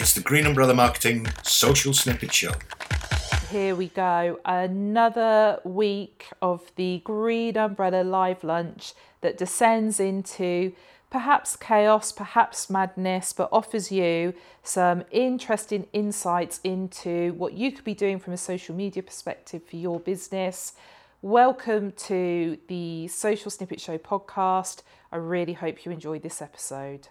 It's the Green Umbrella Marketing Social Snippet Show. Here we go. Another week of the Green Umbrella Live Lunch that descends into perhaps chaos, perhaps madness, but offers you some interesting insights into what you could be doing from a social media perspective for your business. Welcome to the Social Snippet Show podcast. I really hope you enjoyed this episode.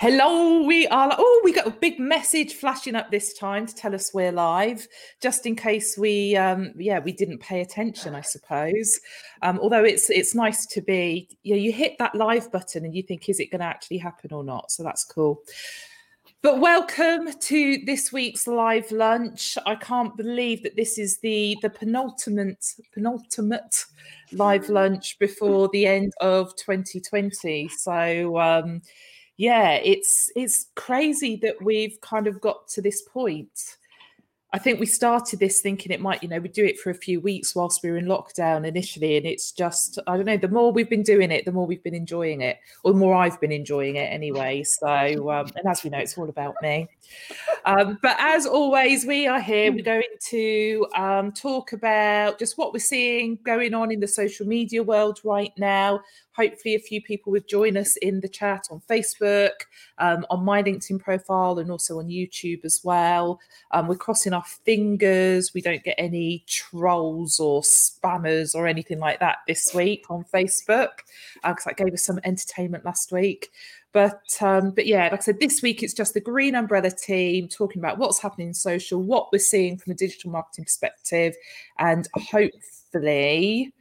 Hello, we are. Oh, we got a big message flashing up this time to tell us we're live, just in case we, um, yeah, we didn't pay attention, I suppose. Um, although it's it's nice to be, you know, you hit that live button and you think, is it going to actually happen or not? So that's cool. But welcome to this week's live lunch. I can't believe that this is the the penultimate penultimate live lunch before the end of 2020. So. Um, yeah, it's it's crazy that we've kind of got to this point. I think we started this thinking it might, you know, we do it for a few weeks whilst we were in lockdown initially, and it's just, I don't know, the more we've been doing it, the more we've been enjoying it, or the more I've been enjoying it anyway. So, um, and as we know, it's all about me. Um, but as always, we are here. We're going to um, talk about just what we're seeing going on in the social media world right now. Hopefully, a few people will join us in the chat on Facebook, um, on my LinkedIn profile, and also on YouTube as well. Um, we're crossing our fingers we don't get any trolls or spammers or anything like that this week on Facebook because uh, that gave us some entertainment last week. But um, but yeah, like I said, this week it's just the Green Umbrella team talking about what's happening in social, what we're seeing from a digital marketing perspective, and hopefully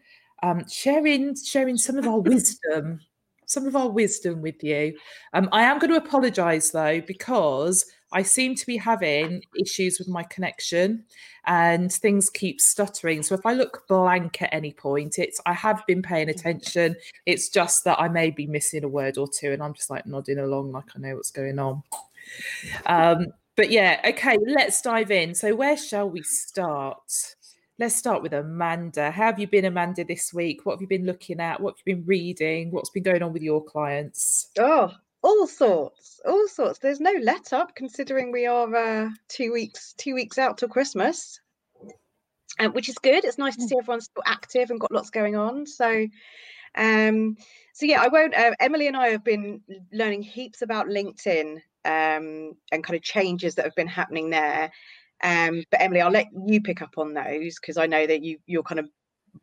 um, sharing sharing some of our wisdom, some of our wisdom with you. Um, I am going to apologise though because I seem to be having issues with my connection and things keep stuttering. So if I look blank at any point, it's I have been paying attention. It's just that I may be missing a word or two, and I'm just like nodding along like I know what's going on. Um, but yeah, okay, let's dive in. So where shall we start? Let's start with Amanda. How have you been, Amanda, this week? What have you been looking at? What have you been reading? What's been going on with your clients? Oh, all sorts, all sorts. There's no let up considering we are uh, two weeks two weeks out till Christmas, um, which is good. It's nice to mm. see everyone's still active and got lots going on. So, um, so yeah, I won't. Uh, Emily and I have been learning heaps about LinkedIn um, and kind of changes that have been happening there. Um, but Emily, I'll let you pick up on those because I know that you you're kind of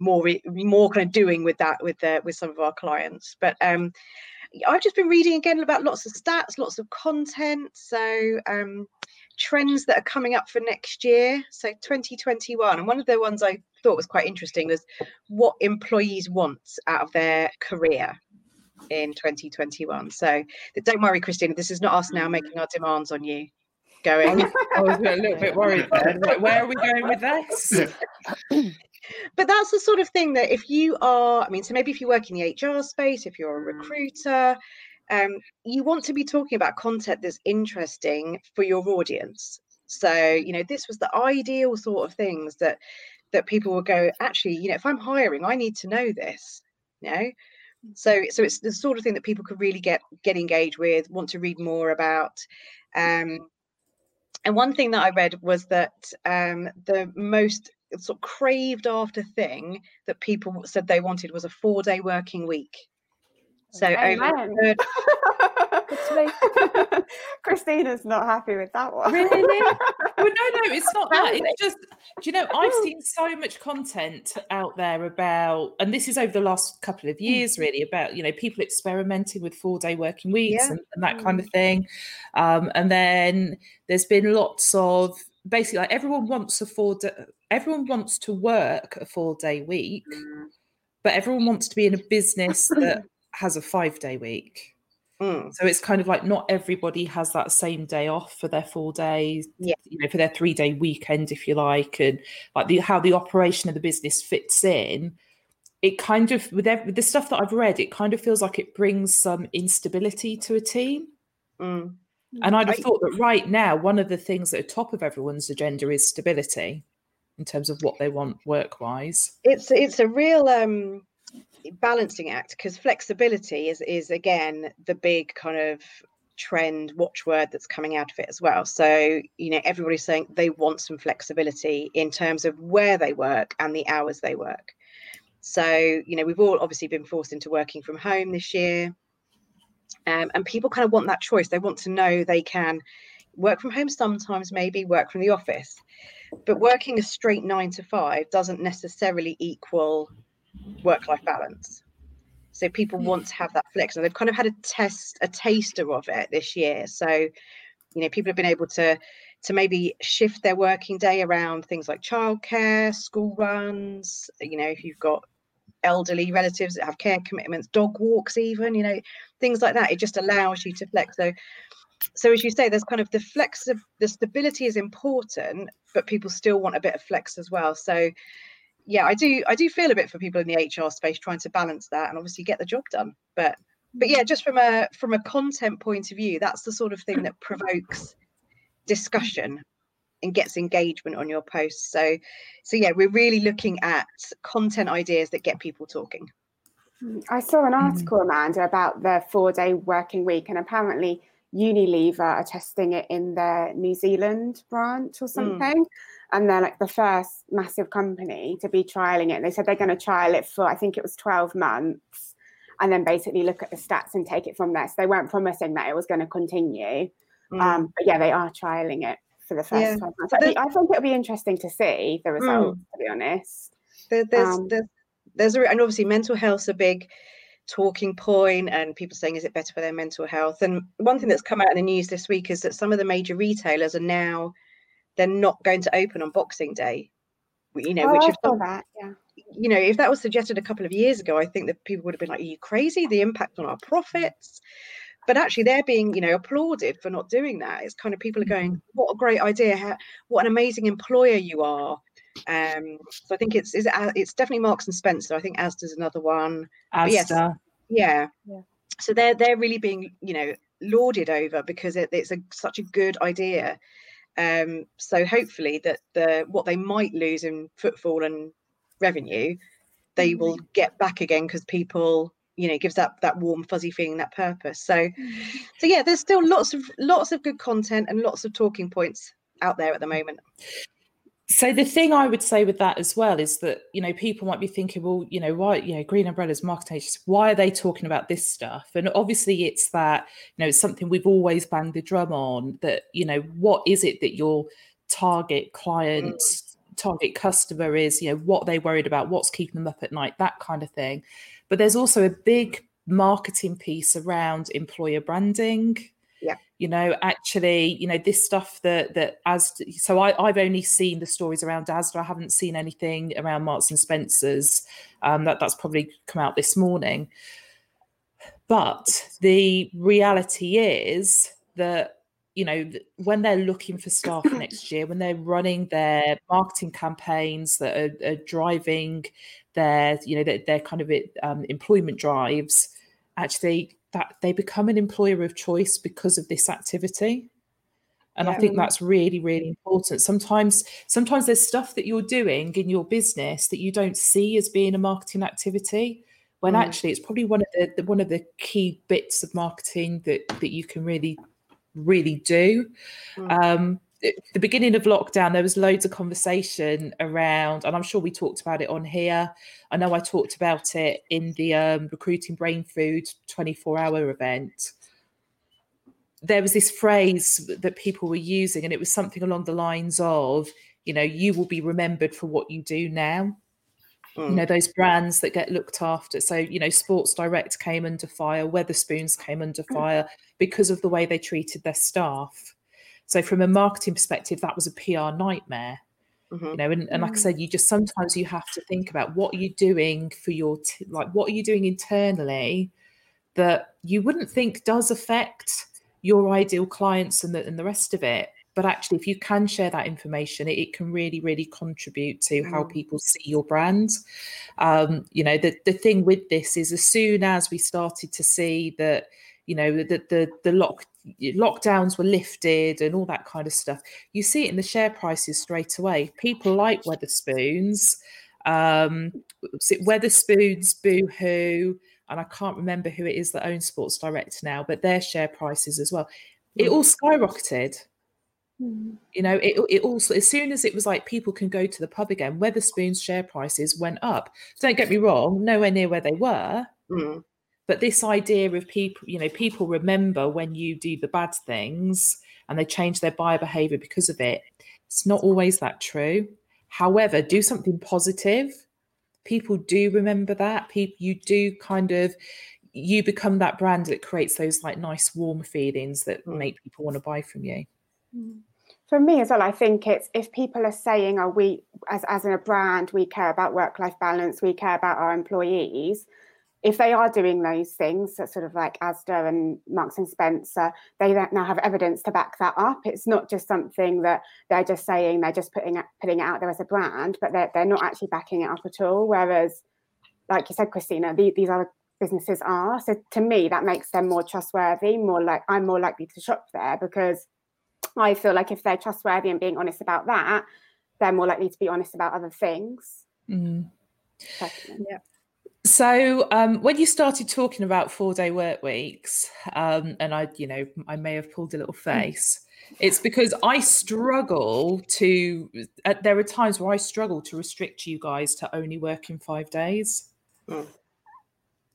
more more kind of doing with that with the with some of our clients. But um, I've just been reading again about lots of stats, lots of content. So um, trends that are coming up for next year. So 2021. And one of the ones I thought was quite interesting was what employees want out of their career in 2021. So don't worry, Christina, this is not us now making our demands on you. Going. I was a little bit worried. Where are we going with this? but that's the sort of thing that if you are i mean so maybe if you work in the hr space if you're a mm. recruiter um, you want to be talking about content that's interesting for your audience so you know this was the ideal sort of things that that people will go actually you know if i'm hiring i need to know this you know so so it's the sort of thing that people could really get get engaged with want to read more about um and one thing that I read was that um, the most sort of craved after thing that people said they wanted was a four day working week. So Christina's not happy with that one. Really? well, no, no, it's not that. It's just, do you know, I've seen so much content out there about, and this is over the last couple of hmm. years, really, about you know people experimenting with four day working weeks yeah. and, and, that kind of hmm. thing. Um, and then there's been lots of basically like everyone wants a four day, everyone wants to work a four day week, mm. but everyone wants to be in a business that has a five day week. Mm. So it's kind of like not everybody has that same day off for their four days, yeah. you know, for their three day weekend, if you like, and like the how the operation of the business fits in. It kind of with, every, with the stuff that I've read, it kind of feels like it brings some instability to a team. Mm. And I'd have thought that right now, one of the things at the top of everyone's agenda is stability in terms of what they want work wise. It's it's a real um, balancing act because flexibility is is again the big kind of trend watchword that's coming out of it as well. So, you know, everybody's saying they want some flexibility in terms of where they work and the hours they work. So, you know, we've all obviously been forced into working from home this year. Um, and people kind of want that choice. They want to know they can work from home sometimes, maybe work from the office. But working a straight nine to five doesn't necessarily equal work life balance. So people hmm. want to have that flex, and they've kind of had a test, a taster of it this year. So, you know, people have been able to to maybe shift their working day around things like childcare, school runs. You know, if you've got elderly relatives that have care commitments, dog walks, even you know, things like that. It just allows you to flex. So, so as you say, there's kind of the flex, the stability is important, but people still want a bit of flex as well. So yeah, I do I do feel a bit for people in the HR space trying to balance that and obviously get the job done. But but yeah, just from a from a content point of view, that's the sort of thing that provokes discussion and gets engagement on your posts. So so yeah, we're really looking at content ideas that get people talking. I saw an mm. article, Amanda, about the four day working week, and apparently Unilever are testing it in their New Zealand branch or mm. something. Mm and they're like the first massive company to be trialing it. And They said they're going to trial it for I think it was 12 months and then basically look at the stats and take it from there. So they weren't promising that it was going to continue. Mm. Um, but yeah, they are trialing it for the first yeah. 12 months. I think, I think, it'll be interesting to see the results, mm. to be honest. There, there's, um, there's, there's a, and obviously mental health's a big talking point and people saying is it better for their mental health and one thing that's come out in the news this week is that some of the major retailers are now they're not going to open on Boxing Day. You know, oh, which if that, yeah. You know, if that was suggested a couple of years ago, I think that people would have been like, "Are you crazy? The impact on our profits." But actually, they're being, you know, applauded for not doing that. It's kind of people are going, mm-hmm. "What a great idea! What an amazing employer you are!" Um, so I think it's is it, it's definitely Marks and Spencer. I think Asda's another one. Asda. Yes, yeah. yeah. So they're they're really being, you know, lauded over because it, it's a such a good idea um, so hopefully that the what they might lose in footfall and revenue, they mm-hmm. will get back again because people, you know, gives that that warm fuzzy feeling, that purpose. So, mm-hmm. so yeah, there's still lots of lots of good content and lots of talking points out there at the moment. So the thing I would say with that as well is that you know people might be thinking, well, you know, why you know Green Umbrellas marketing agencies, why are they talking about this stuff? And obviously, it's that you know it's something we've always banged the drum on that you know what is it that your target client, mm. target customer is, you know, what they worried about, what's keeping them up at night, that kind of thing. But there's also a big marketing piece around employer branding you know actually you know this stuff that that as so I, i've only seen the stories around asda. I haven't seen anything around marks and spencers. Um that that's probably come out this morning. But the reality is that you know when they're looking for staff next year when they're running their marketing campaigns that are, are driving their you know their, their kind of um, employment drives actually that they become an employer of choice because of this activity and yeah. i think that's really really important sometimes sometimes there's stuff that you're doing in your business that you don't see as being a marketing activity when mm. actually it's probably one of the, the, one of the key bits of marketing that that you can really really do mm. um the beginning of lockdown, there was loads of conversation around, and I'm sure we talked about it on here. I know I talked about it in the um, recruiting Brainfood 24 hour event. There was this phrase that people were using, and it was something along the lines of, you know, you will be remembered for what you do now. Mm. You know, those brands that get looked after. So, you know, Sports Direct came under fire, Wetherspoons came under mm. fire because of the way they treated their staff so from a marketing perspective, that was a PR nightmare. Mm-hmm. You know, and, and like I mm. said, you just sometimes you have to think about what you're doing for your t- like what are you doing internally that you wouldn't think does affect your ideal clients and the and the rest of it. But actually, if you can share that information, it, it can really, really contribute to mm. how people see your brand. Um, you know, the the thing with this is as soon as we started to see that, you know, the the the lock lockdowns were lifted and all that kind of stuff. You see it in the share prices straight away. People like Wetherspoons, um, Wetherspoons, Boohoo, and I can't remember who it is that owns Sports Direct now, but their share prices as well, it all skyrocketed. You know, it it also as soon as it was like people can go to the pub again, Wetherspoon's share prices went up. Don't get me wrong, nowhere near where they were. Mm. But this idea of people, you know, people remember when you do the bad things and they change their buyer behavior because of it. It's not always that true. However, do something positive. People do remember that. People, you do kind of, you become that brand that creates those like nice warm feelings that Mm. make people want to buy from you. For me as well, I think it's if people are saying, "Oh, we as as a brand, we care about work life balance, we care about our employees." If they are doing those things, that sort of like Asda and Marks and Spencer, they now have evidence to back that up. It's not just something that they're just saying; they're just putting it, putting it out there as a brand, but they're they're not actually backing it up at all. Whereas, like you said, Christina, the, these other businesses are. So to me, that makes them more trustworthy. More like I'm more likely to shop there because I feel like if they're trustworthy and being honest about that, they're more likely to be honest about other things. Mm. personally. So, um, when you started talking about four day work weeks, um, and I, you know, I may have pulled a little face, it's because I struggle to, uh, there are times where I struggle to restrict you guys to only working five days. Mm.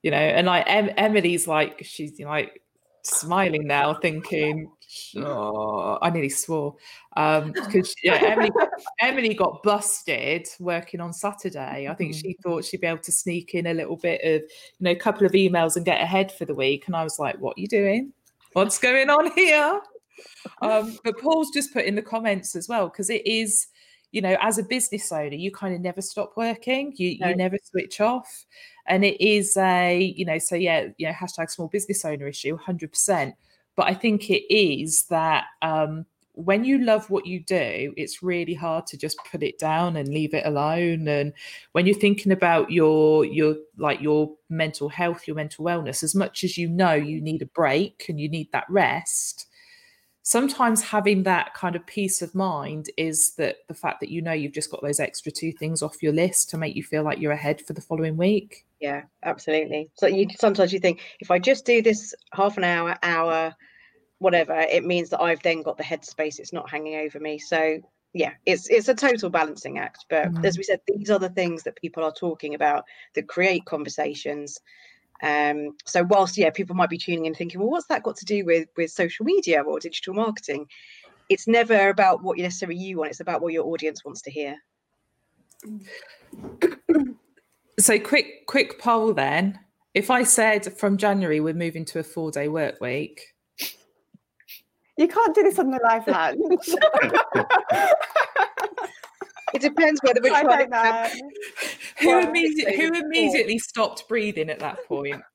You know, and like em- Emily's like, she's like smiling now, thinking, oh, I nearly swore. Um, because yeah, Emily, Emily got busted working on Saturday. I think she thought she'd be able to sneak in a little bit of, you know, a couple of emails and get ahead for the week. And I was like, what are you doing? What's going on here? Um, but Paul's just put in the comments as well, because it is, you know, as a business owner, you kind of never stop working. You No. you never switch off. And it is a, you know, so yeah, you know, hashtag small business owner issue, 100%. But I think it is that um, when you love what you do, it's really hard to just put it down and leave it alone. And when you're thinking about your your like your mental health, your mental wellness, as much as you know you need a break and you need that rest, sometimes having that kind of peace of mind is that the fact that you know you've just got those extra two things off your list to make you feel like you're ahead for the following week. Yeah, absolutely. So you sometimes you think if I just do this half an hour, hour, whatever, it means that I've then got the headspace. It's not hanging over me. So yeah, it's it's a total balancing act. But Mm. as we said, these are the things that people are talking about that create conversations. Um, so whilst yeah, people might be tuning in thinking, well, what's that got to do with with social media or digital marketing? It's never about what you necessarily you want. It's about what your audience wants to hear. So quick quick poll then. If I said from January we're moving to a four day work week, You can't do this on the live lunch. It depends whether we're I trying don't to know. who, Well, immedi- who before. immediately stopped breathing at that point?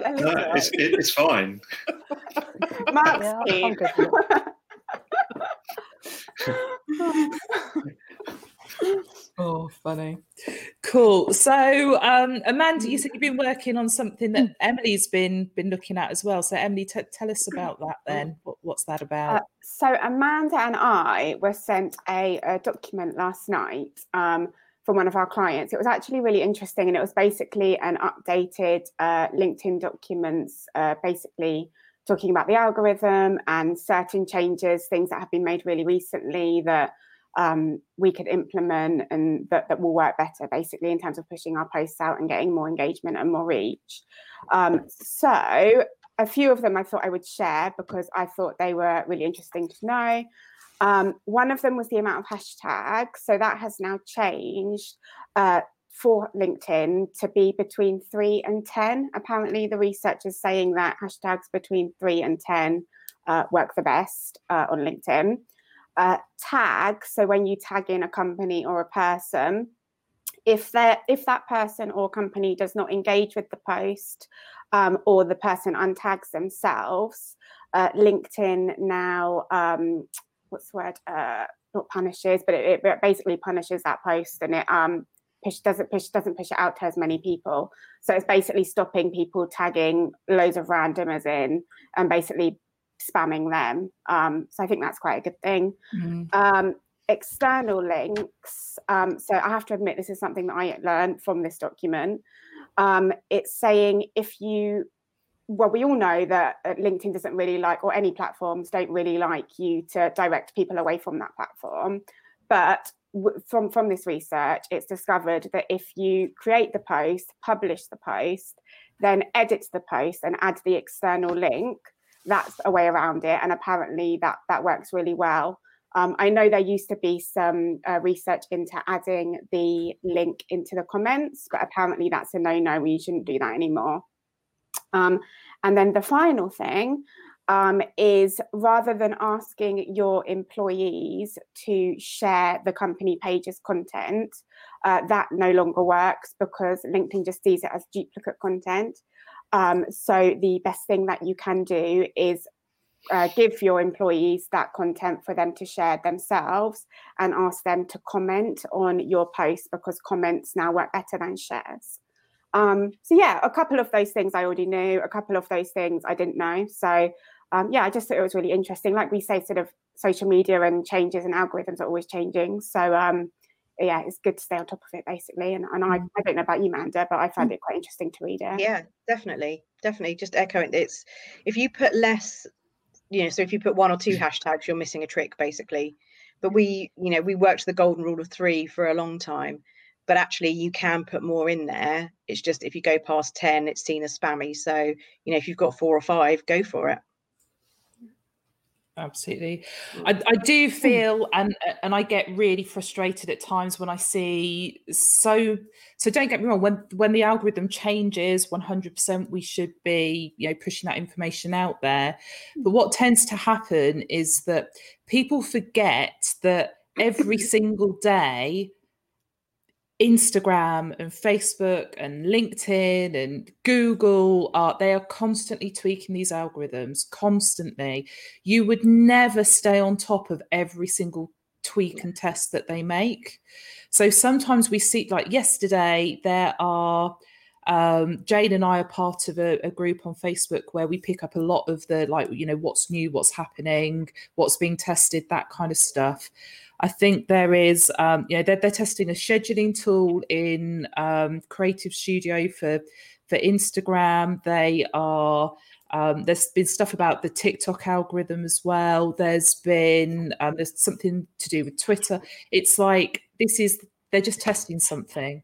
No, it's, it, it's fine. Mark's Yeah, I'm keen. good with Oh, funny. Cool. So, um, Amanda, you said you've been working on something that Emily's been been looking at as well. So, Emily, t- tell us about that then. What, what's that about? Uh, so Amanda and I were sent a, a document last night um, from one of our clients. It was actually really interesting, and it was basically an updated uh, LinkedIn documents, uh, basically talking about the algorithm and certain changes, things that have been made really recently that um, we could implement and that, that will work better, basically in terms of pushing our posts out and getting more engagement and more reach. Um, so a few of them I thought I would share because I thought they were really interesting to know. Um, one of them was the amount of hashtags. So that has now changed uh, for LinkedIn to be between three and 10. Apparently, the research is saying that hashtags between three and 10 uh, work the best uh, on LinkedIn. Tag, so when you tag in a company or a person, if that if that person or company does not engage with the post um, or the person untags themselves, uh, LinkedIn now um, what's the word? Uh, not punishes, but it, it basically punishes that post and it um, push doesn't push doesn't push it out to as many people. So it's basically stopping people tagging loads of randomers in and basically spamming them. Um, so I think that's quite a good thing Mm. um, external links. Um, so I have to admit, this is something that I learned from this document. Um, it's saying if you, well, we all know that uh, LinkedIn doesn't really like, or any platforms don't really like you to direct people away from that platform. But from from this research, it's discovered that if you create the post, publish the post, then edit the post and add the external link, that's a way around it. And apparently that that works really well. Um, I know there used to be some uh, research into adding the link into the comments, but apparently that's a no-no. We shouldn't do that anymore. Um, and then the final thing um, is rather than asking your employees to share the company page's content, uh, that no longer works because LinkedIn just sees it as duplicate content. Um, so the best thing that you can do is uh, give your employees that content for them to share themselves and ask them to comment on your post because comments now work better than shares. Um, so yeah, a couple of those things I already knew, a couple of those things I didn't know. So um, yeah, I just thought it was really interesting. Like we say, sort of social media and changes and algorithms are always changing. So um, yeah, it's good to stay on top of it basically. And, and I, mm. I don't know about you, Manda, but I found mm. it quite interesting to read it. Yeah, definitely. Definitely. Just echoing it's if you put less, you know, so if you put one or two hashtags, you're missing a trick basically. But we, you know, we worked the golden rule of three for a long time. But actually, you can put more in there. It's just if you go past 10, it's seen as spammy. So, you know, if you've got four or five, go for it absolutely. Mm. I, I do hmm. feel and and i get really frustrated at times when i see so so don't get me wrong when when the algorithm changes 100% we should be you know pushing that information out there. But hmm. what tends to happen is that people forget that every single day Instagram and Facebook and LinkedIn and Google are they are constantly tweaking these algorithms constantly. You would never stay on top of every single tweak and test that they make. So sometimes we see like yesterday there are um, Jane and I are part of a, a, group on Facebook where we pick up a lot of the like, you know, what's new, what's happening, what's being tested, that kind of stuff. I think there is, um, you know, they're, they're testing a scheduling tool in um, Creator Studio for for Instagram. They are. Um, there's been stuff about the TikTok algorithm as well. There's been um, there's something to do with Twitter. It's like this is they're just testing something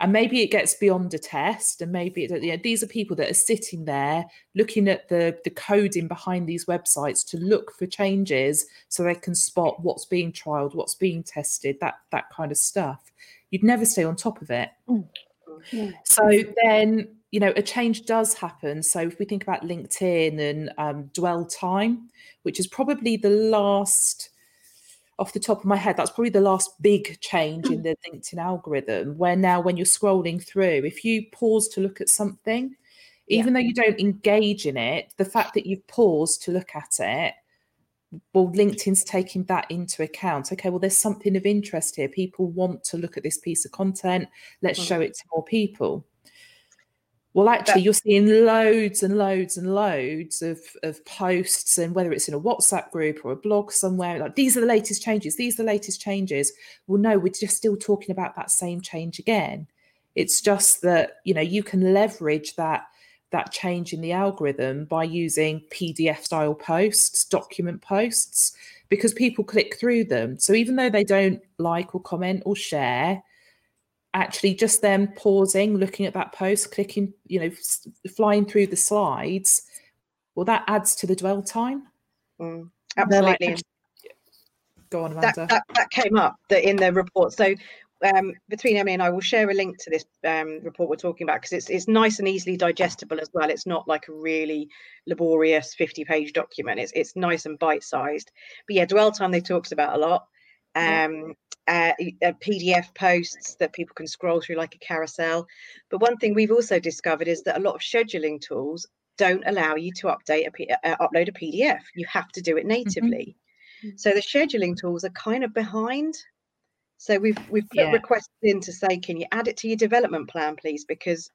and maybe it gets beyond a test and maybe it, you know, these are people that are sitting there looking at the the coding behind these websites to look for changes so they can spot what's being trialed what's being tested that that kind of stuff. You'd never stay on top of it. Mm. so then you know a change does happen. So if we think about linkedin and um, dwell time which is probably the last off the top of my head, that's probably the last big change in the LinkedIn algorithm. Where now, when you're scrolling through, if you pause to look at something, even yeah. though you don't engage in it, the fact that you've paused to look at it, well, LinkedIn's taking that into account. Okay, well, there's something of interest here. People want to look at this piece of content. Let's mm. show it to more people. Well, actually, you're seeing loads and loads and loads of, of posts, and whether it's in a WhatsApp group or a blog somewhere, like these are the latest changes, these are the latest changes. Well, no, we're just still talking about that same change again. It's just that you know you can leverage that that change in the algorithm by using PDF style posts, document posts, because people click through them. So even though they don't like or comment or share, actually just them pausing, looking at that post, clicking, you know, flying through the slides, well, that adds to the dwell time. Mm, absolutely. Like, go on, Amanda. That, that, that, came up that in the report. So um, between Emily and I, we'll share a link to this um, report we're talking about because it's it's nice and easily digestible as well. It's not like a really laborious 50 page document. It's it's nice and bite sized. But yeah, dwell time they talks about a lot um, uh, uh, PDF posts that people can scroll through like a carousel. But one thing we've also discovered is that a lot of scheduling tools don't allow you to update a P- uh, upload a PDF. You have to do it mm-hmm. natively. Mm-hmm. So the scheduling tools are kind of behind. So we've we've put yeah. requests in to say, can you add it to your development plan, please? Because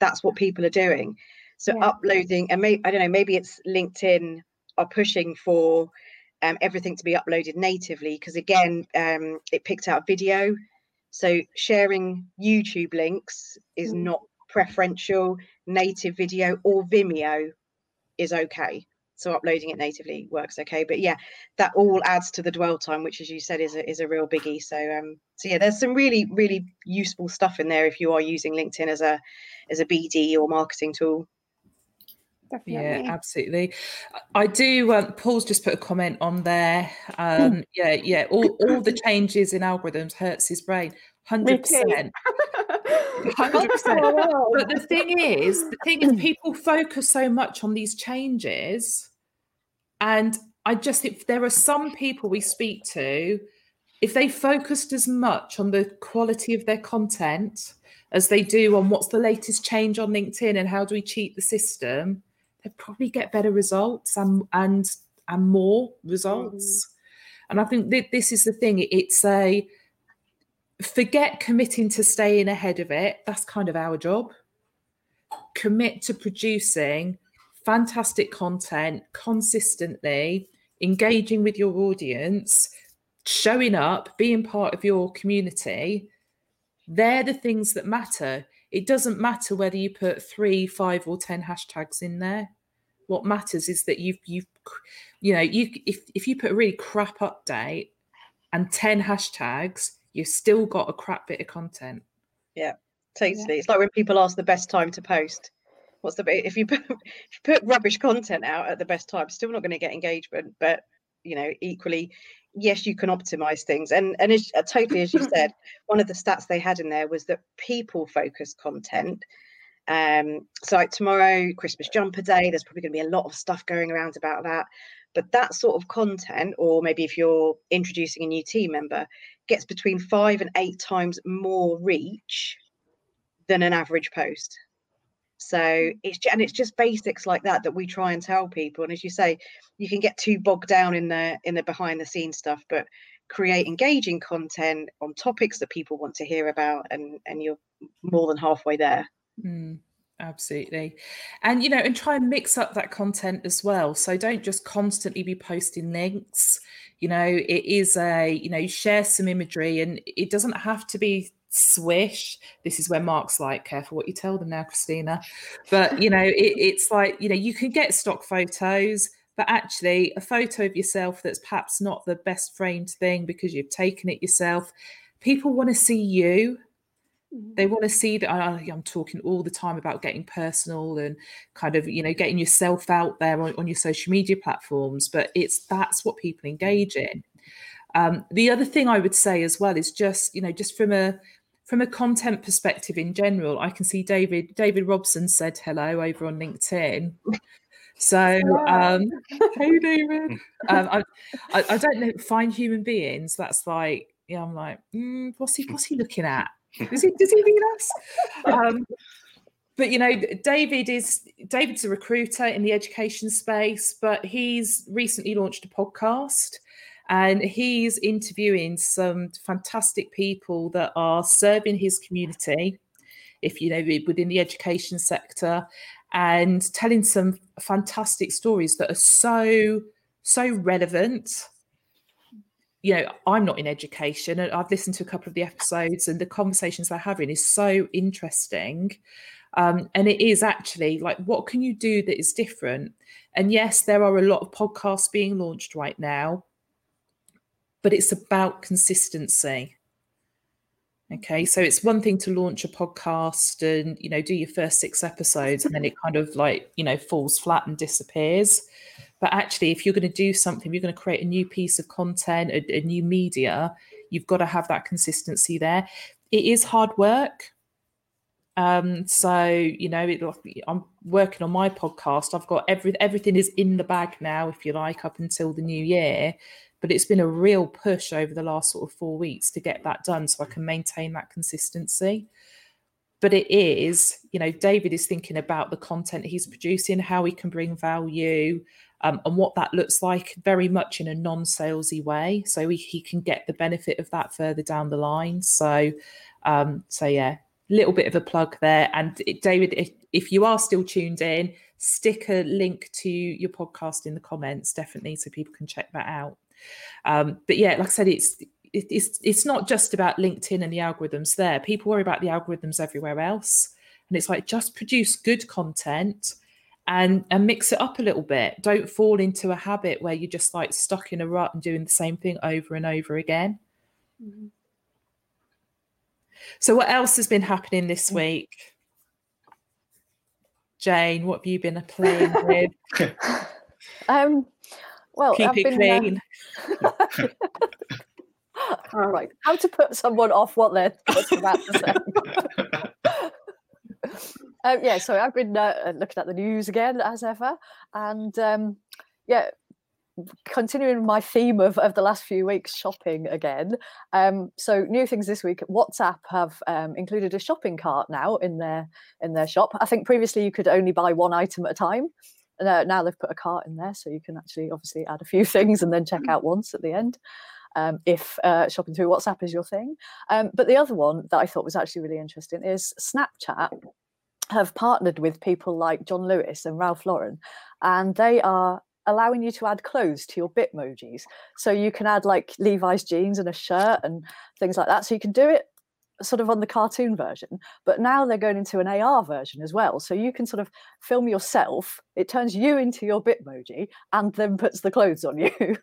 that's what people are doing. So yeah. uploading, and maybe I don't know, maybe it's LinkedIn are pushing for um, everything to be uploaded natively because again um, it picked out video so sharing youtube links is mm. not preferential, native video, or Vimeo is okay. So uploading it natively works okay. But yeah, that all adds to the dwell time, which, as you said, is a, is a real biggie. So um, so yeah, there's some really really useful stuff in there if you are using LinkedIn as a as a BD or marketing tool. Definitely. Yeah, absolutely. I do. Um, Paul's just put a comment on there. Um, yeah, yeah. All, all the changes in algorithms hurts his brain. Hundred percent. Hundred percent. But the thing is, the thing is, people focus so much on these changes, and I just if there are some people we speak to, if they focused as much on the quality of their content as they do on what's the latest change on LinkedIn and how do we cheat the system, they probably get better results and and and more results. Mm. And I think that this is the thing. It's a forget committing to staying ahead of it. That's kind of our job. Commit to producing fantastic content consistently, engaging with your audience, showing up, being part of your community. They're the things that matter. It doesn't matter whether you put three, five, or 10 hashtags in there. What matters is that you've, you've, you know, you if, if you put a really crap update and 10 hashtags, you've still got a crap bit of content. Yeah, totally. Yeah. It's like when people ask the best time to post. What's the if you put if you put rubbish content out at the best time, still not going to get engagement. But you know, equally, yes, you can optimize things. And and as, uh, totally as you said, one of the stats they had in there was that people focused content. Um, so like tomorrow, Christmas jumper day, there's probably going to be a lot of stuff going around about that. But that sort of content, or maybe if you're introducing a new team member, gets between five and eight times more reach than an average post. So mm. it's and it's just basics like that that we try and tell people. And as you say, you can get too bogged down in the in the behind the scenes stuff, but create engaging content on topics that people want to hear about, and and you're more than halfway there. Mm. Absolutely. And, you know, and try and mix up that content as well. So don't just constantly be posting links. You know, it is a, you know, share some imagery and it doesn't have to be swish. This is where Mark's like, careful what you tell them now, Christina. But, you know, it, it's like, you know, you can get stock photos, but actually a photo of yourself that's perhaps not the best framed thing because you've taken it yourself. People want to see you they mm-hmm. want to see that I, am talking all the time about getting personal and kind of you know getting yourself out there on, on your social media platforms but it's that's what people engage in um, the other thing i would say as well is just you know just from a from a content perspective in general i can see david david robson said hello over on linkedin. So um hey david. Um, I, I, I don't know find human beings that's like yeah i'm like mm, what's he what's he looking at? Does he does he mean us? Um, but you know, David is David's a recruiter in the education space, but he's recently launched a podcast and he's interviewing some fantastic people that are serving his community if you know within the education sector and telling some fantastic stories that are so so relevant you know, I'm not in education, and I've listened to a couple of the episodes, and the conversations they're having is so interesting. Um, and it is actually like, what can you do that is different? And yes, there are a lot of podcasts being launched right now, but it's about consistency. Okay, so it's one thing to launch a podcast and you know do your first six episodes, and then it kind of like you know falls flat and disappears. But actually, if you're going to do something, you're going to create a new piece of content, a, a new media, you've got to have that consistency there. It is hard work. Um, so you know, it, I'm working on my podcast. I've got every everything is in the bag now, if you like, up until the new year. But it's been a real push over the last sort of four weeks to get that done, so I can maintain that consistency. But it is, you know, David is thinking about the content he's producing, how he can bring value, um, and what that looks like very much in a non-salesy way so he, he can get the benefit of that further down the line. So um, so yeah little bit of a plug there. And it, david if, if you are still tuned in stick a link to your podcast in the comments definitely so people can check that out um, but yeah like i said it's it's it's not just about linkedin and the algorithms there people worry about the algorithms everywhere else And it's like just produce good content and and mix it up a little bit. Don't fall into a habit where you're just like stuck in a rut and doing the same thing over and over again. Mm-hmm. So what else has been happening this mm. week? Jane, what have you been playing with? um, well, keep I've it been, uh, clean. Uh... All right, how to put someone off what they're about to say. um, yeah, so I've been uh, looking at the news again as ever, and um, yeah, continuing my theme of, of the last few weeks shopping again um, so new things this week whatsapp have um, included a shopping cart now in their in their shop i think previously you could only buy one item at a time and now they've put a cart in there so you can actually obviously add a few things and then check mm. out once at the end um, if uh, shopping through whatsapp is your thing um, but the other one that i thought was actually really interesting is snapchat have partnered with people like john lewis and ralph lauren and they are allowing you to add clothes to your bitmojis. So you can add like Levi's jeans and a shirt and things like that. So you can do it sort of on the cartoon version, but now they're going into an AR version as well. So you can sort of film yourself, it turns you into your Bitmoji and then puts the clothes on you.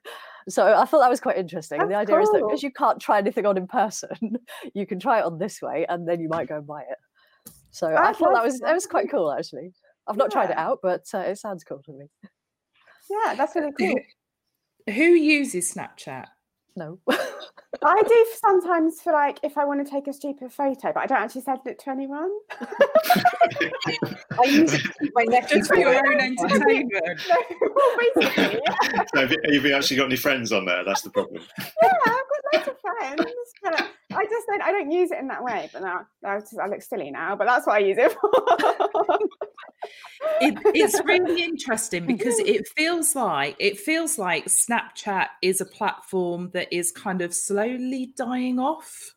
so I thought that was quite interesting. and the idea cool. is that because you can't try anything on in person, you can try it on this way and then you might go and buy it. So I, I thought that was that was quite cool actually. I've not yeah. tried it out, but uh, it sounds cool to me. Yeah, that's really cool. Who uses Snapchat? No. I do sometimes for like if I want to take a stupid photo, but I don't actually send it to anyone. I use it to keep my neck just for your own entertainment. no, well, basically, yeah. so have, you, have, you, actually got any friends on there? That's the problem. Yeah, I've got lots of I just don't. I don't use it in that way. But now I, I look silly now. But that's what I use it for it, it's really interesting because it feels like it feels like Snapchat is a platform that is kind of slowly dying off.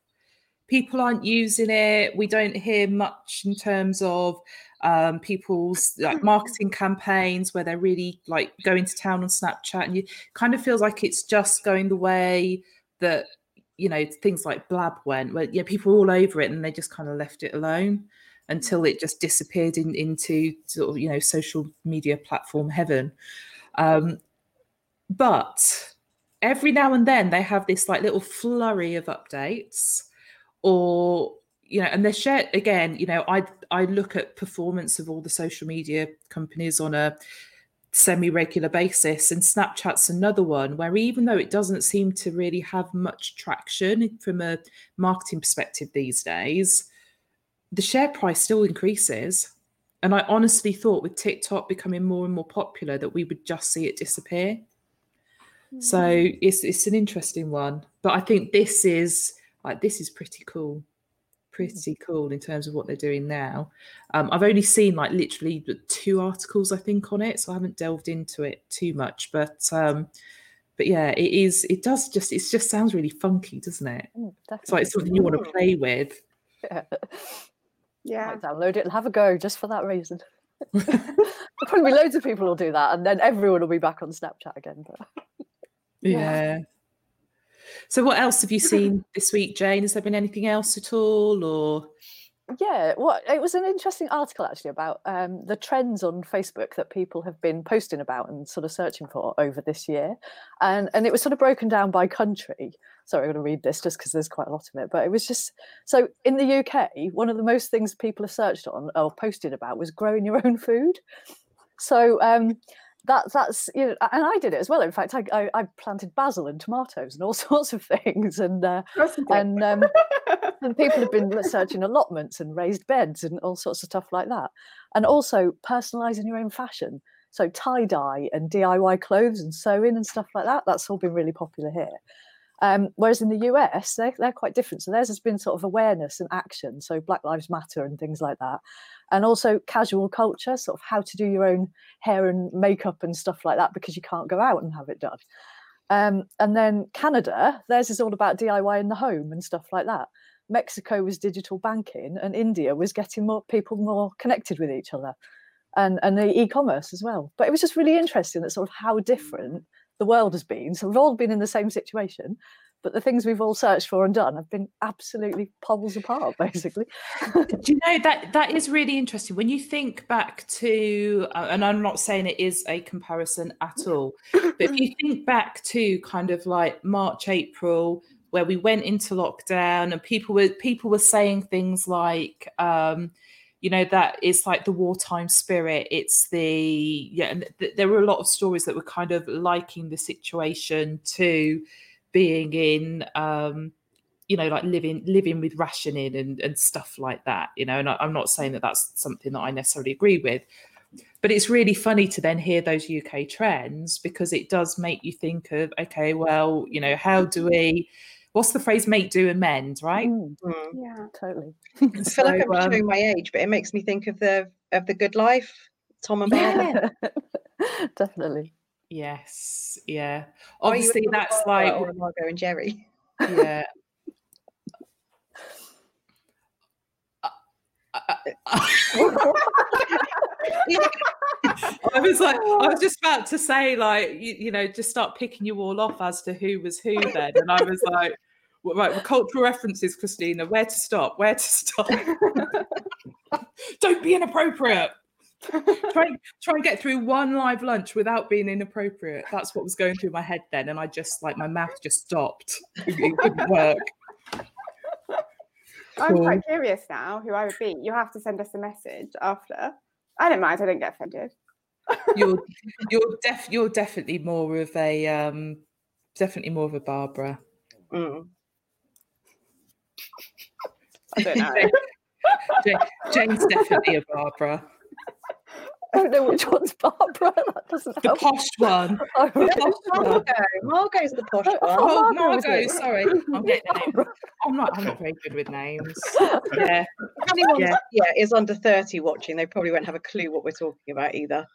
People aren't using it. We don't hear much in terms of um, people's like marketing campaigns where they're really like going to town on Snapchat, and you kind of feels like it's just going the way that you know things like Blab went, where yeah, people were all over it and they just kind of left it alone until it just disappeared in, into sort of you know social media platform heaven. Um, but every now and then they have this like little flurry of updates, or you know, and they're shared again. You know, I I look at performance of all the social media companies on a semi-regular basis and snapchat's another one where even though it doesn't seem to really have much traction from a marketing perspective these days the share price still increases. And I honestly thought with TikTok becoming more and more popular that we would just see it disappear. Mm. So it's it's an interesting one. But I think this is like this is pretty cool. Pretty cool in terms of what they're doing now. Um, I've only seen like literally two articles, I think, on it, so I haven't delved into it too much. But um, but yeah, it is. It does just. It just sounds really funky, doesn't it? Mm, it's like something you want to play with. Yeah. Yeah. Download it and have a go just for that reason. probably loads of people will do that, and then everyone will be back on Snapchat again. But yeah. yeah. So, what else have you seen this week, Jane? Has there been anything else at all, or yeah, well, it was an interesting article actually about um, the trends on Facebook that people have been posting about and sort of searching for over this year, and and it was sort of broken down by country. Sorry, I'm going to read this just because there's quite a lot of it, but it was just so in the UK, one of the most things people have searched on or posted about was growing your own food. So um, that that's you know, and I did it as well. In fact, I, I, I planted basil and tomatoes and all sorts of things, and uh, and um, and people have been searching allotments and raised beds and all sorts of stuff like that, and also personalising your own fashion. So tie dye and DIY clothes and sewing and stuff like that. That's all been really popular here. Um, whereas in the US, they're, they're quite different. So theirs has been sort of awareness and action. So Black Lives Matter and things like that. And also casual culture, sort of how to do your own hair and makeup and stuff like that because you can't go out and have it done. Um, and then Canada, theirs is all about DIY in the home and stuff like that. Mexico was digital banking, and India was getting more people more connected with each other, and and the e-commerce as well. But it was just really interesting that sort of how different the world has been. So we've all been in the same situation, but the things we've all searched for and done have been absolutely poles apart, basically. Do you know that that is really interesting when you think back to, uh, and I'm not saying it is a comparison at all, but if you think back to kind of like March, April, where we went into lockdown, and people were people were saying things like. Um, you know that it's like the wartime spirit it's the yeah and th- there were a lot of stories that were kind of liking the situation to being in um you know like living living with rationing and and stuff like that you know and I, i'm not saying that that's something that i necessarily agree with but it's really funny to then hear those uk trends because it does make you think of okay well you know how do we what's the phrase make do and mend right Mm, Mm. Yeah. totally. I feel like I'm um, showing my age, but it makes me think of the of the Good Life, Tom and Barbara. Yeah. Definitely. yes yeah obviously a that's Barbara like or a Margot and Jerry. yeah I was like, I was just about to say, like, you, you know, just start picking you all off as to who was who then. And I was like, well, right, well, cultural references, Christina, where to stop? Where to stop? Don't be inappropriate. try, and- try and get through one live lunch without being inappropriate. That's what was going through my head then. And I just, like, my mouth just stopped. It, it couldn't work. I'm quite curious now who I would be. You have to send us a message after. I don't mind. I don't get offended. You're, you're, def- you're definitely more of a, um, definitely more of a Barbara. Mm. I don't know. Jane's definitely a Barbara. I don't know which one's Barbara. That doesn't The help. posh one. Oh, The posh one. Margot. Margot's the posh one. Oh, Margot was Margot, sorry. I'm getting the name. I'm not, I'm not very good with names. Yeah. If anyone's Yeah. yeah. is under 30 watching, they probably won't have a clue what we're talking about either.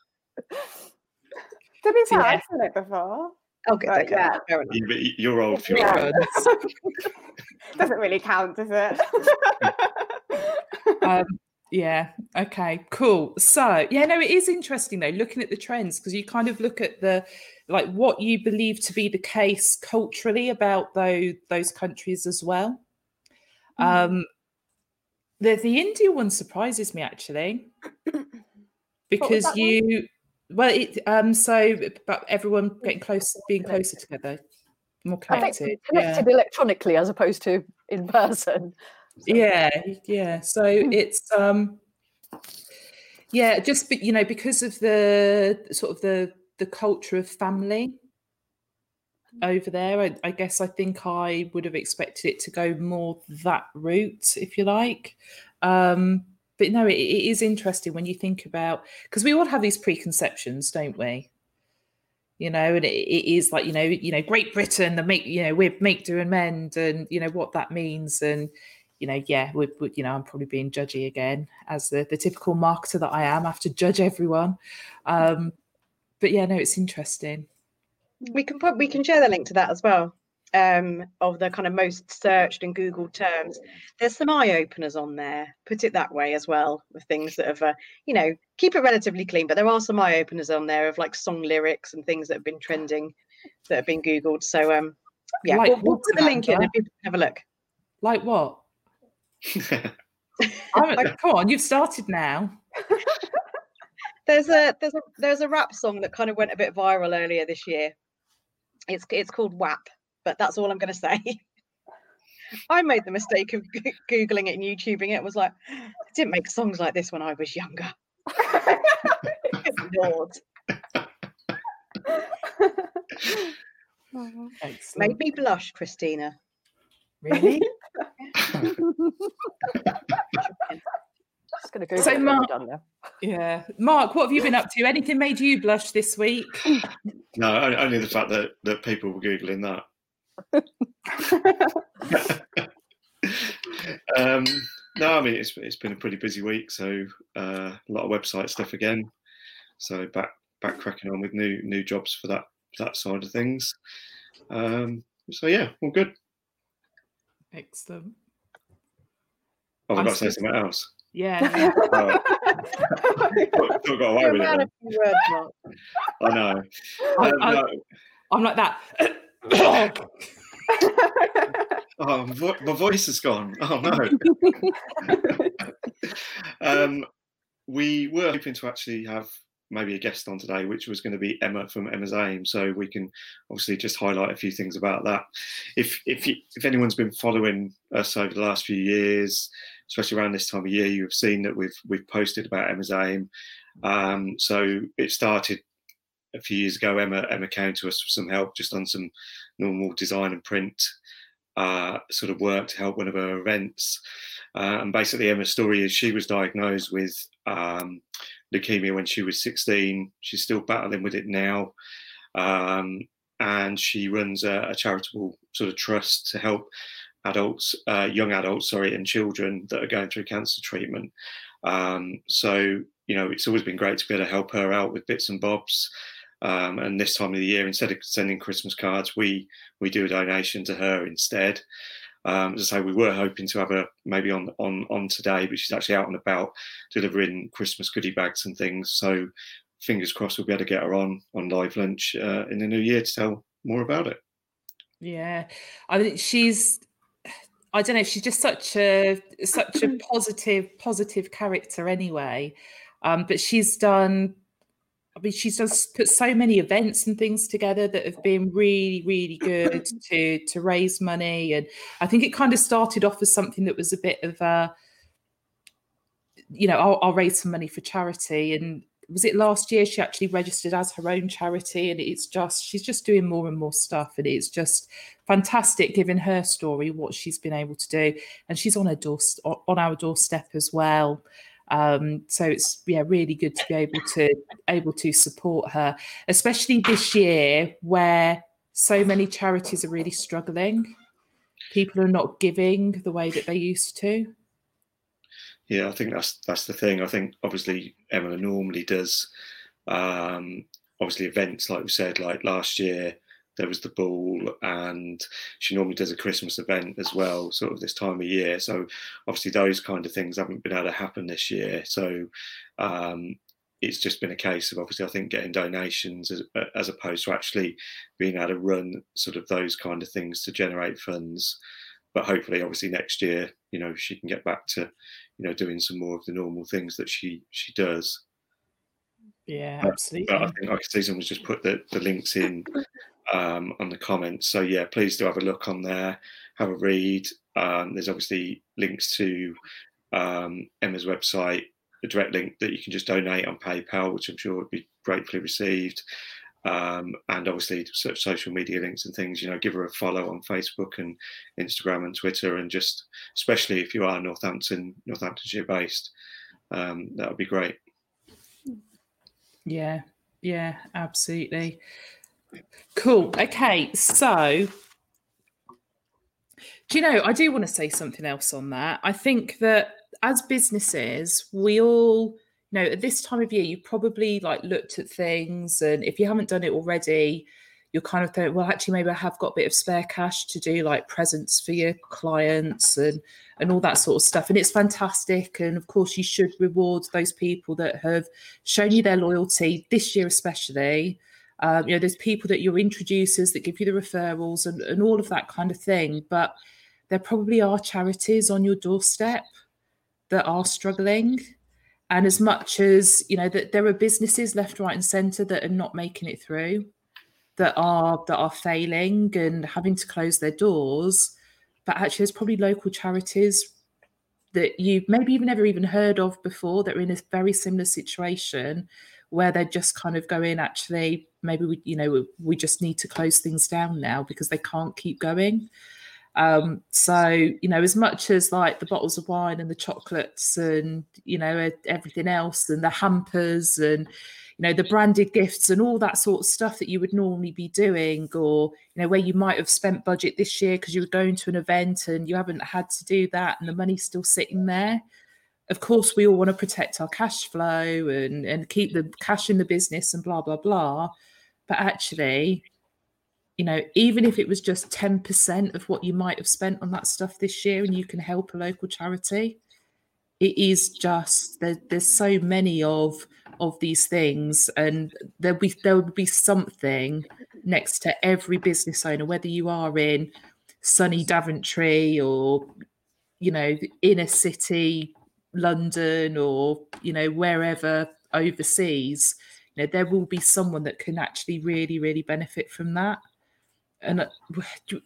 To be fair, Yeah. I've seen it before. Okay, Right, okay, yeah. You- but You're old for your Yeah. Good. Doesn't really count, does it? Um, yeah. Okay. Cool. So, yeah, no, it is interesting though, looking at the trends because you kind of look at the like what you believe to be the case culturally about those those countries as well. Um, the the India one surprises me actually because one? you well it um so but everyone getting close, being closer together more think connected yeah. connected electronically as opposed to in person. Yeah yeah. So it's um yeah just you know because of the sort of the the culture of family over there I, I guess i think i would have expected it to go more that route if you like. Um but no it, it is interesting when you think about because we all have these preconceptions don't we? You know and it, it is like you know you know great britain the make you know we're make do and mend and you know what that means and you know, yeah, we, we, you know, I'm probably being judgy again as the, the typical marketer that I am. I have to judge everyone. Um, but yeah, no, it's interesting. We can put we can share the link to that as well. Um, of the kind of most searched and Googled terms. There's some eye openers on there. Put it that way as well, with things that have, uh, you know, keep it relatively clean. But there are some eye openers on there of like song lyrics and things that have been trending, that have been Googled. So um, yeah, Like we'll, we'll put the link in and people can have a look. Like what? I'm, come on, you've started now. There's a there's a there's a rap song that kind of went a bit viral earlier this year. It's it's called WAP, but that's all I'm going to say. I made the mistake of goo- googling it and YouTubing it. Was like, I didn't make songs like this when I was younger. Good Lord, Excellent. made me blush, Christina. Really? Just going to go. So, So Mark- done yeah. Mark, what have you been up to? Anything made you blush this week? No, only the fact that, that people were googling that. um, no, I mean it's it's been a pretty busy week, so uh, a lot of website stuff again. So back back cracking on with new new jobs for that that side of things. Um, so yeah, all good. Excellent. Oh, I've I'm got to say something else. Yeah. yeah. Oh, thought, thought got away You're with it. man then. of few words, Mark. I know. I- Um, I- no, I'm like that. oh, my, vo- my voice has gone. Oh no. um, we were hoping to actually have maybe a guest on today, which was going to be Emma from Emma's Aim. So we can obviously just highlight a few things about that. If if you, if anyone's been following us over the last few years, especially around this time of year, you have seen that we've we've posted about Emma's Aim. Um, so it started a few years ago. Emma Emma came to us for some help just on some normal design and print uh, sort of work to help one of her events. Uh, and basically, Emma's story is she was diagnosed with um, leukemia when she was 16. She's still battling with it now. Um, and she runs a, a, charitable sort of trust to help adults, uh, young adults, sorry, and children that are going through cancer treatment. Um, so, you know, it's always been great to be able to help her out with bits and bobs. Um, and this time of the year, instead of sending Christmas cards, we we do a donation to her instead. Um, as I say, we were hoping to have her maybe on on on today, but she's actually out and about delivering Christmas goodie bags and things. So fingers crossed we'll be able to get her on on live lunch uh, in the new year to tell more about it. Yeah, I mean she's. I don't know. if She's just such a such a positive positive character anyway. Um, but she's done I mean, she's just put so many events and things together that have been really, really good to to raise money. And I think it kind of started off as something that was a bit of a, you know, I'll, I'll raise some money for charity. And was it last year she actually registered as her own charity? And it's just she's just doing more and more stuff, and it's just fantastic given her story what she's been able to do. And she's on her door on our doorstep as well. Um, so it's yeah really good to be able to able to support her, especially this year where so many charities are really struggling. People are not giving the way that they used to. Yeah, I think that's that's the thing. I think obviously Emma normally does um, obviously events like we said, like last year there was the ball, and she normally does a Christmas event as well, sort of this time of year. So obviously those kind of things haven't been able to happen this year. So um, it's just been a case of obviously I think getting donations as, as opposed to actually being able to run sort of those kind of things to generate funds. But hopefully, obviously next year, you know, she can get back to, you know, doing some more of the normal things that she she does. Yeah, absolutely. But I think like Susan was just put the, the links in um, on the comments. So yeah, please do have a look on there, have a read. Um, there's obviously links to um, Emma's website, a direct link that you can just donate on PayPal, which I'm sure would be gratefully received. Um, and obviously social media links and things. You know, give her a follow on Facebook and Instagram and Twitter, and just especially if you are Northampton, Northamptonshire based, um, that would be great. Yeah, yeah, absolutely. Cool. Okay. So, do you know, I do want to say something else on that. I think that as businesses, we all, know, at this time of year, you probably like looked at things, and if you haven't done it already, you're kind of thinking, well, actually, maybe I have got a bit of spare cash to do like presents for your clients and and all that sort of stuff. And it's fantastic. And of course, you should reward those people that have shown you their loyalty this year, especially. Um, you know, there's people that you're introducers that give you the referrals and, and all of that kind of thing. But there probably are charities on your doorstep that are struggling. And as much as, you know, that there are businesses left, right, and centre that are not making it through, that are that are failing and having to close their doors. But actually there's probably local charities that you've maybe even never even heard of before that are in a very similar situation where they're just kind of going actually maybe we you know we just need to close things down now because they can't keep going um so you know as much as like the bottles of wine and the chocolates and you know everything else and the hampers and you know the branded gifts and all that sort of stuff that you would normally be doing or you know where you might have spent budget this year because you were going to an event and you haven't had to do that and the money's still sitting there of course we all want to protect our cash flow and and keep the cash in the business and blah blah blah. But actually you know even if it was just 10% of what you might have spent on that stuff this year and you can help a local charity it is just there, there's so many of of these things and there'll be there will be something next to every business owner whether you are in sunny Daventry or you know inner city London or you know wherever overseas, you know there will be someone that can actually really really benefit from that. And uh,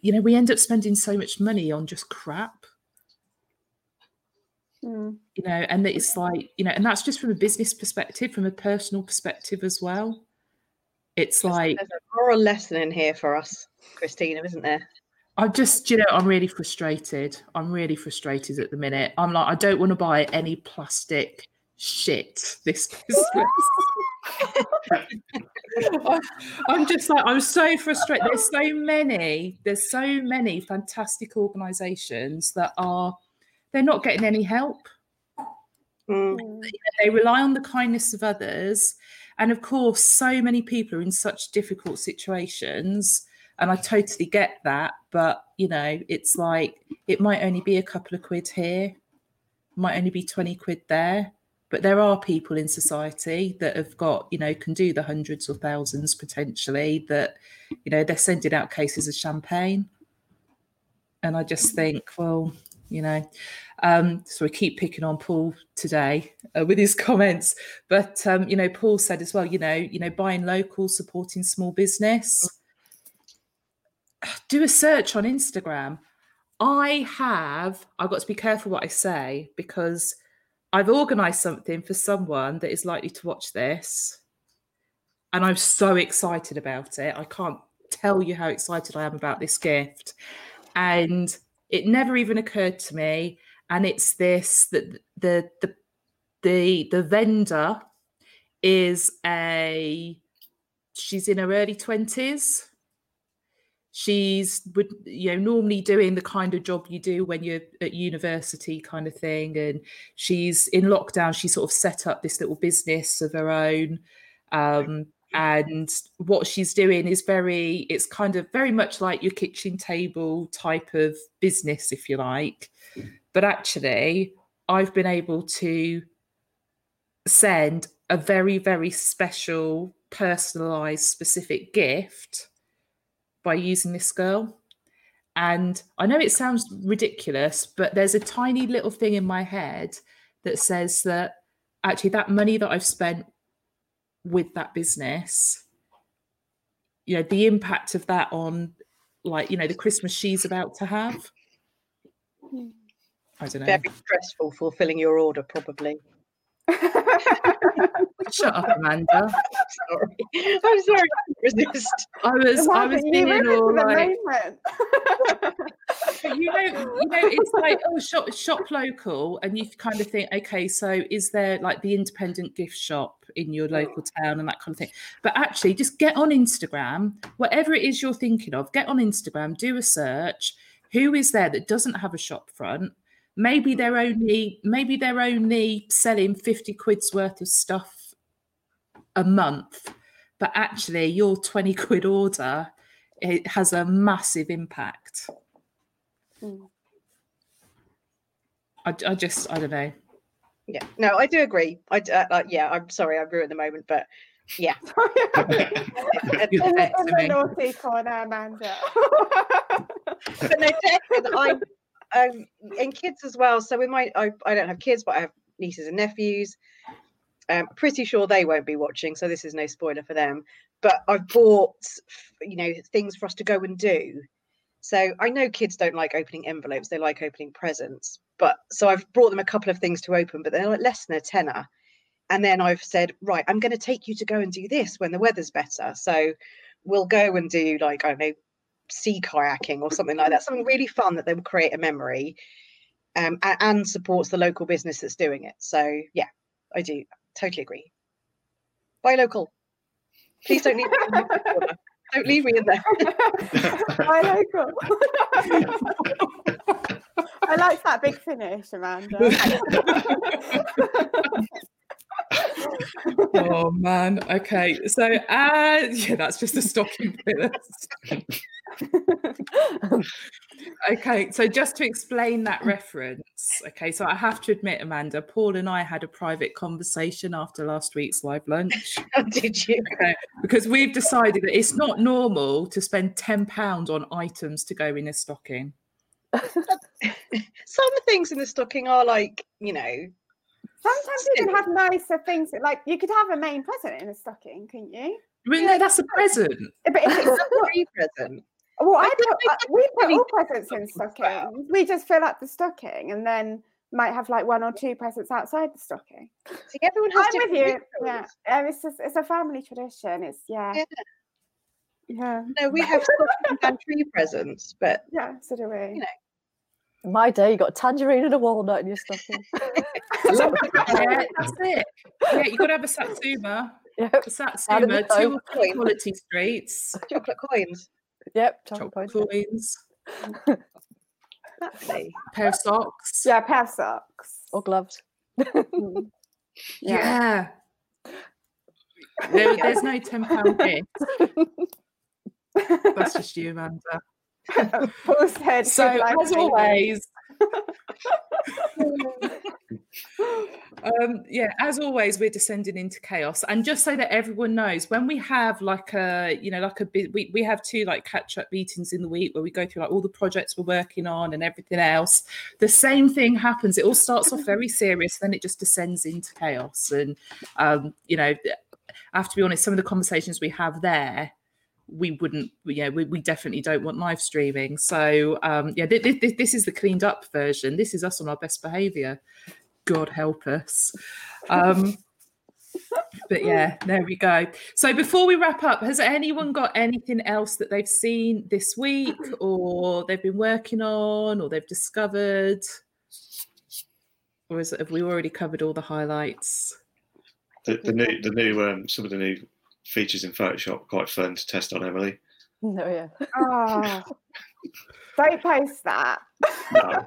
you know we end up spending so much money on just crap. Mm. You know, and it's like you know, and that's just from a business perspective, from a personal perspective as well. It's There's- like there's a moral lesson in here for us, Christina, isn't there? i'm just, you know, I'm really frustrated. I'm really frustrated at the minute. I'm like, I don't want to buy any plastic shit this Christmas. I- I'm just like, I'm so frustrated. There's so many, there's so many fantastic organisations that are, they're not getting any help. Mm. They rely on the kindness of others. And of course, so many people are in such difficult situations. And I totally get that. But, you know, it's like it might only be a couple of quid here, might only be 20 quid there. But there are people in society that have got, you know, can do the hundreds or thousands potentially that, you know, they're sending out cases of champagne. And I just think, well, you know, um, so we keep picking on Paul today uh, with his comments, but um, you know, Paul said as well, you know, you know, buying local, supporting small business. Do a search on Instagram. I have. I've got to be careful what I say because I've organised something for someone that is likely to watch this, and I'm so excited about it. I can't tell you how excited I am about this gift, and it never even occurred to me and it's this that the the the the vendor is a she's in her early 20s she's would you know normally doing the kind of job you do when you're at university kind of thing and she's in lockdown she sort of set up this little business of her own um and what she's doing is very it's kind of very much like your kitchen table type of business if you like. But actually i've been able to send a very very special personalized specific gift by using this girl. And i know it sounds ridiculous but there's a tiny little thing in my head that says that actually that money that i've spent with that business you know the impact of that on like you know the christmas she's about to have. Hmm. I don't know. Very stressful fulfilling your order, probably. shut up amanda Sorry. I'm sorry, I couldn't resist. i was i was being all like. You know, you know, it's like oh, shop shop local, and you kind of think, okay, so is there like the independent gift shop in your mm. local town and that kind of thing? But actually, just get on Instagram, whatever it is you're thinking of, get on Instagram, do a search. Who is there that doesn't have a shop front? Maybe they're only maybe they're only selling fifty quid's worth of stuff a month, but actually your twenty quid order it has a massive impact. Mm. I, I just I don't know. Yeah, no, I do agree. i uh, uh, yeah, I'm sorry, I ruined the moment, but yeah, You're in, dead the, in to the me. naughty corner, Amanda. but no, definitely, I um and kids as well. So with my, I, I don't have kids, but I have nieces and nephews. Um, pretty sure they won't be watching, so this is no spoiler for them. But I've bought, you know, things for us to go and do. So I know kids don't like opening envelopes; they like opening presents. But so I've brought them a couple of things to open, but they're like less than a tenner. And then I've said, right, I'm going to take you to go and do this when the weather's better. So we'll go and do like I don't know, sea kayaking or something like that. Something really fun that they will create a memory, um, a- and supports the local business that's doing it. So yeah, I do totally agree. Buy local. Please don't leave me in. Don't leave me in there. I local. I like that big finish, Amanda. oh man. Okay. So uh yeah, that's just a stocking filler. Okay, so just to explain that reference, okay, so I have to admit, Amanda, Paul and I had a private conversation after last week's live lunch. How oh, did you? Okay, because we've decided that it's not normal to spend £10 on items to go in a stocking. Some things in the stocking are like, you know, Sometimes you can have nicer things. Like you could have a main present in a stocking, couldn't you? Well, no, that's a present. But if it's a free present. Well, I I put, uh, we put really all presents in presents as well. stockings. We just fill up the stocking and then might have like one or two presents outside the stocking. See, everyone has I'm with different you. Yeah, um, it's just, it's a family tradition. It's yeah, Yeah. yeah, No, we have stockings and tree presents, but yeah. So do we. You know. In my day, you got a tangerine and a walnut in your stocking. yeah, that's it. Yeah, you've got to have a satsuma. yep, A satsuma, two know. or three quality streets, chocolate coins. Yep. chocolate chocolate coins. coins, pair of socks. Yeah, pair of socks. or gloves. Mm. Yeah. Yeah. There, there's no ten pound gift. That's just you, Amanda. Paul said, So as always, um, yeah, as always, we're descending into chaos. And just so that everyone knows, when we have like a, you know, like a bit, we, we have two like catch up meetings in the week where we go through like all the projects we're working on and everything else. The same thing happens. It all starts off very serious, then it just descends into chaos. And, um, you know, I have to be honest, some of the conversations we have there, we wouldn't, yeah, we, we definitely don't want live streaming. So, um, yeah, th- th- th- this is the cleaned up version. This is us on our best behavior. God help us. Um, but yeah, there we go. So before we wrap up, has anyone got anything else that they've seen this week or they've been working on or they've discovered? Or is it, have we already covered all the highlights? The, the new, the new, um, some of the new features in Photoshop quite fun to test on Emily. No, yeah. Oh, don't post that. No.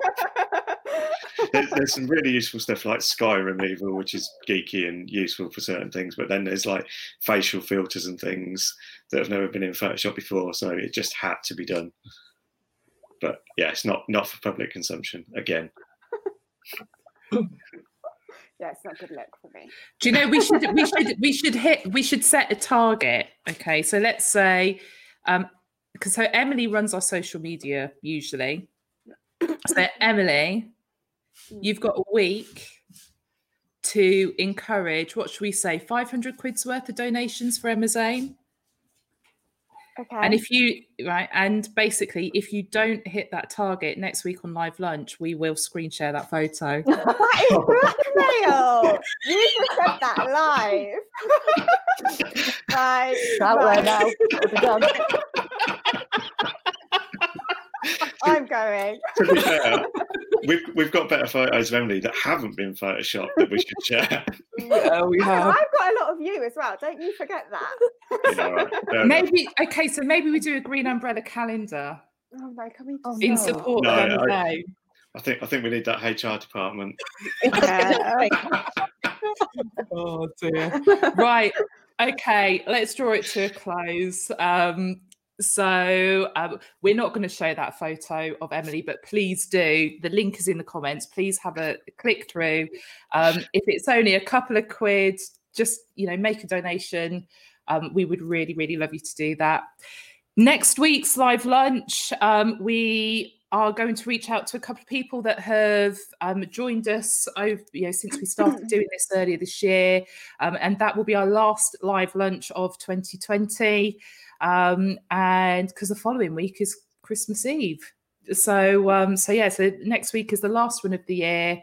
There's some really useful stuff like sky removal, which is geeky and useful for certain things. But then there's like facial filters and things that have never been in Photoshop before, so it just had to be done. But yeah, it's not not for public consumption again. yeah, it's not good look for me. Do you know we should we should we should hit we should set a target. Okay, so let's say um because so Emily runs our social media usually. So Emily, you've got a week to encourage what should we say 500 quid's worth of donations for Emma's Aim Okay. and if you right and basically if you don't hit that target next week on live lunch we will screen share that photo that is blackmail. you just said that live. right. It's out there right. now. Done. I'm going. To be fair, we've we've got better photos of Emily that haven't been photoshopped that we should share. yeah we have. I've got a lot of you as well. Don't you forget that. You know, right, fair enough. maybe okay so maybe we do a green umbrella calendar Oh no, can we Oh, just in No. support No, of I- Emma's Aim. I think I think we need that HR department. Yeah. Oh dear. right. Okay. Let's draw it to a close. Um, so um, we're not going to show that photo of Emily, but please do. The link is in the comments. Please have a click through. Um, if it's only a couple of quid, just you know, make a donation. Um, we would really, really love you to do that. Next week's live lunch, um, we are going to reach out to a couple of people that have um, joined us over, you know, since we started doing this earlier this year, um, and that will be our last live lunch of 2020. Um, and because the following week is Christmas Eve, so um, so yeah, so next week is the last one of the year.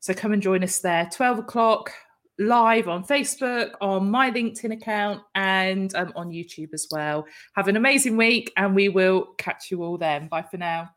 So come and join us there, 12 o'clock live on Facebook, on my LinkedIn account, and um, on YouTube as well. Have an amazing week, and we will catch you all then. Bye for now.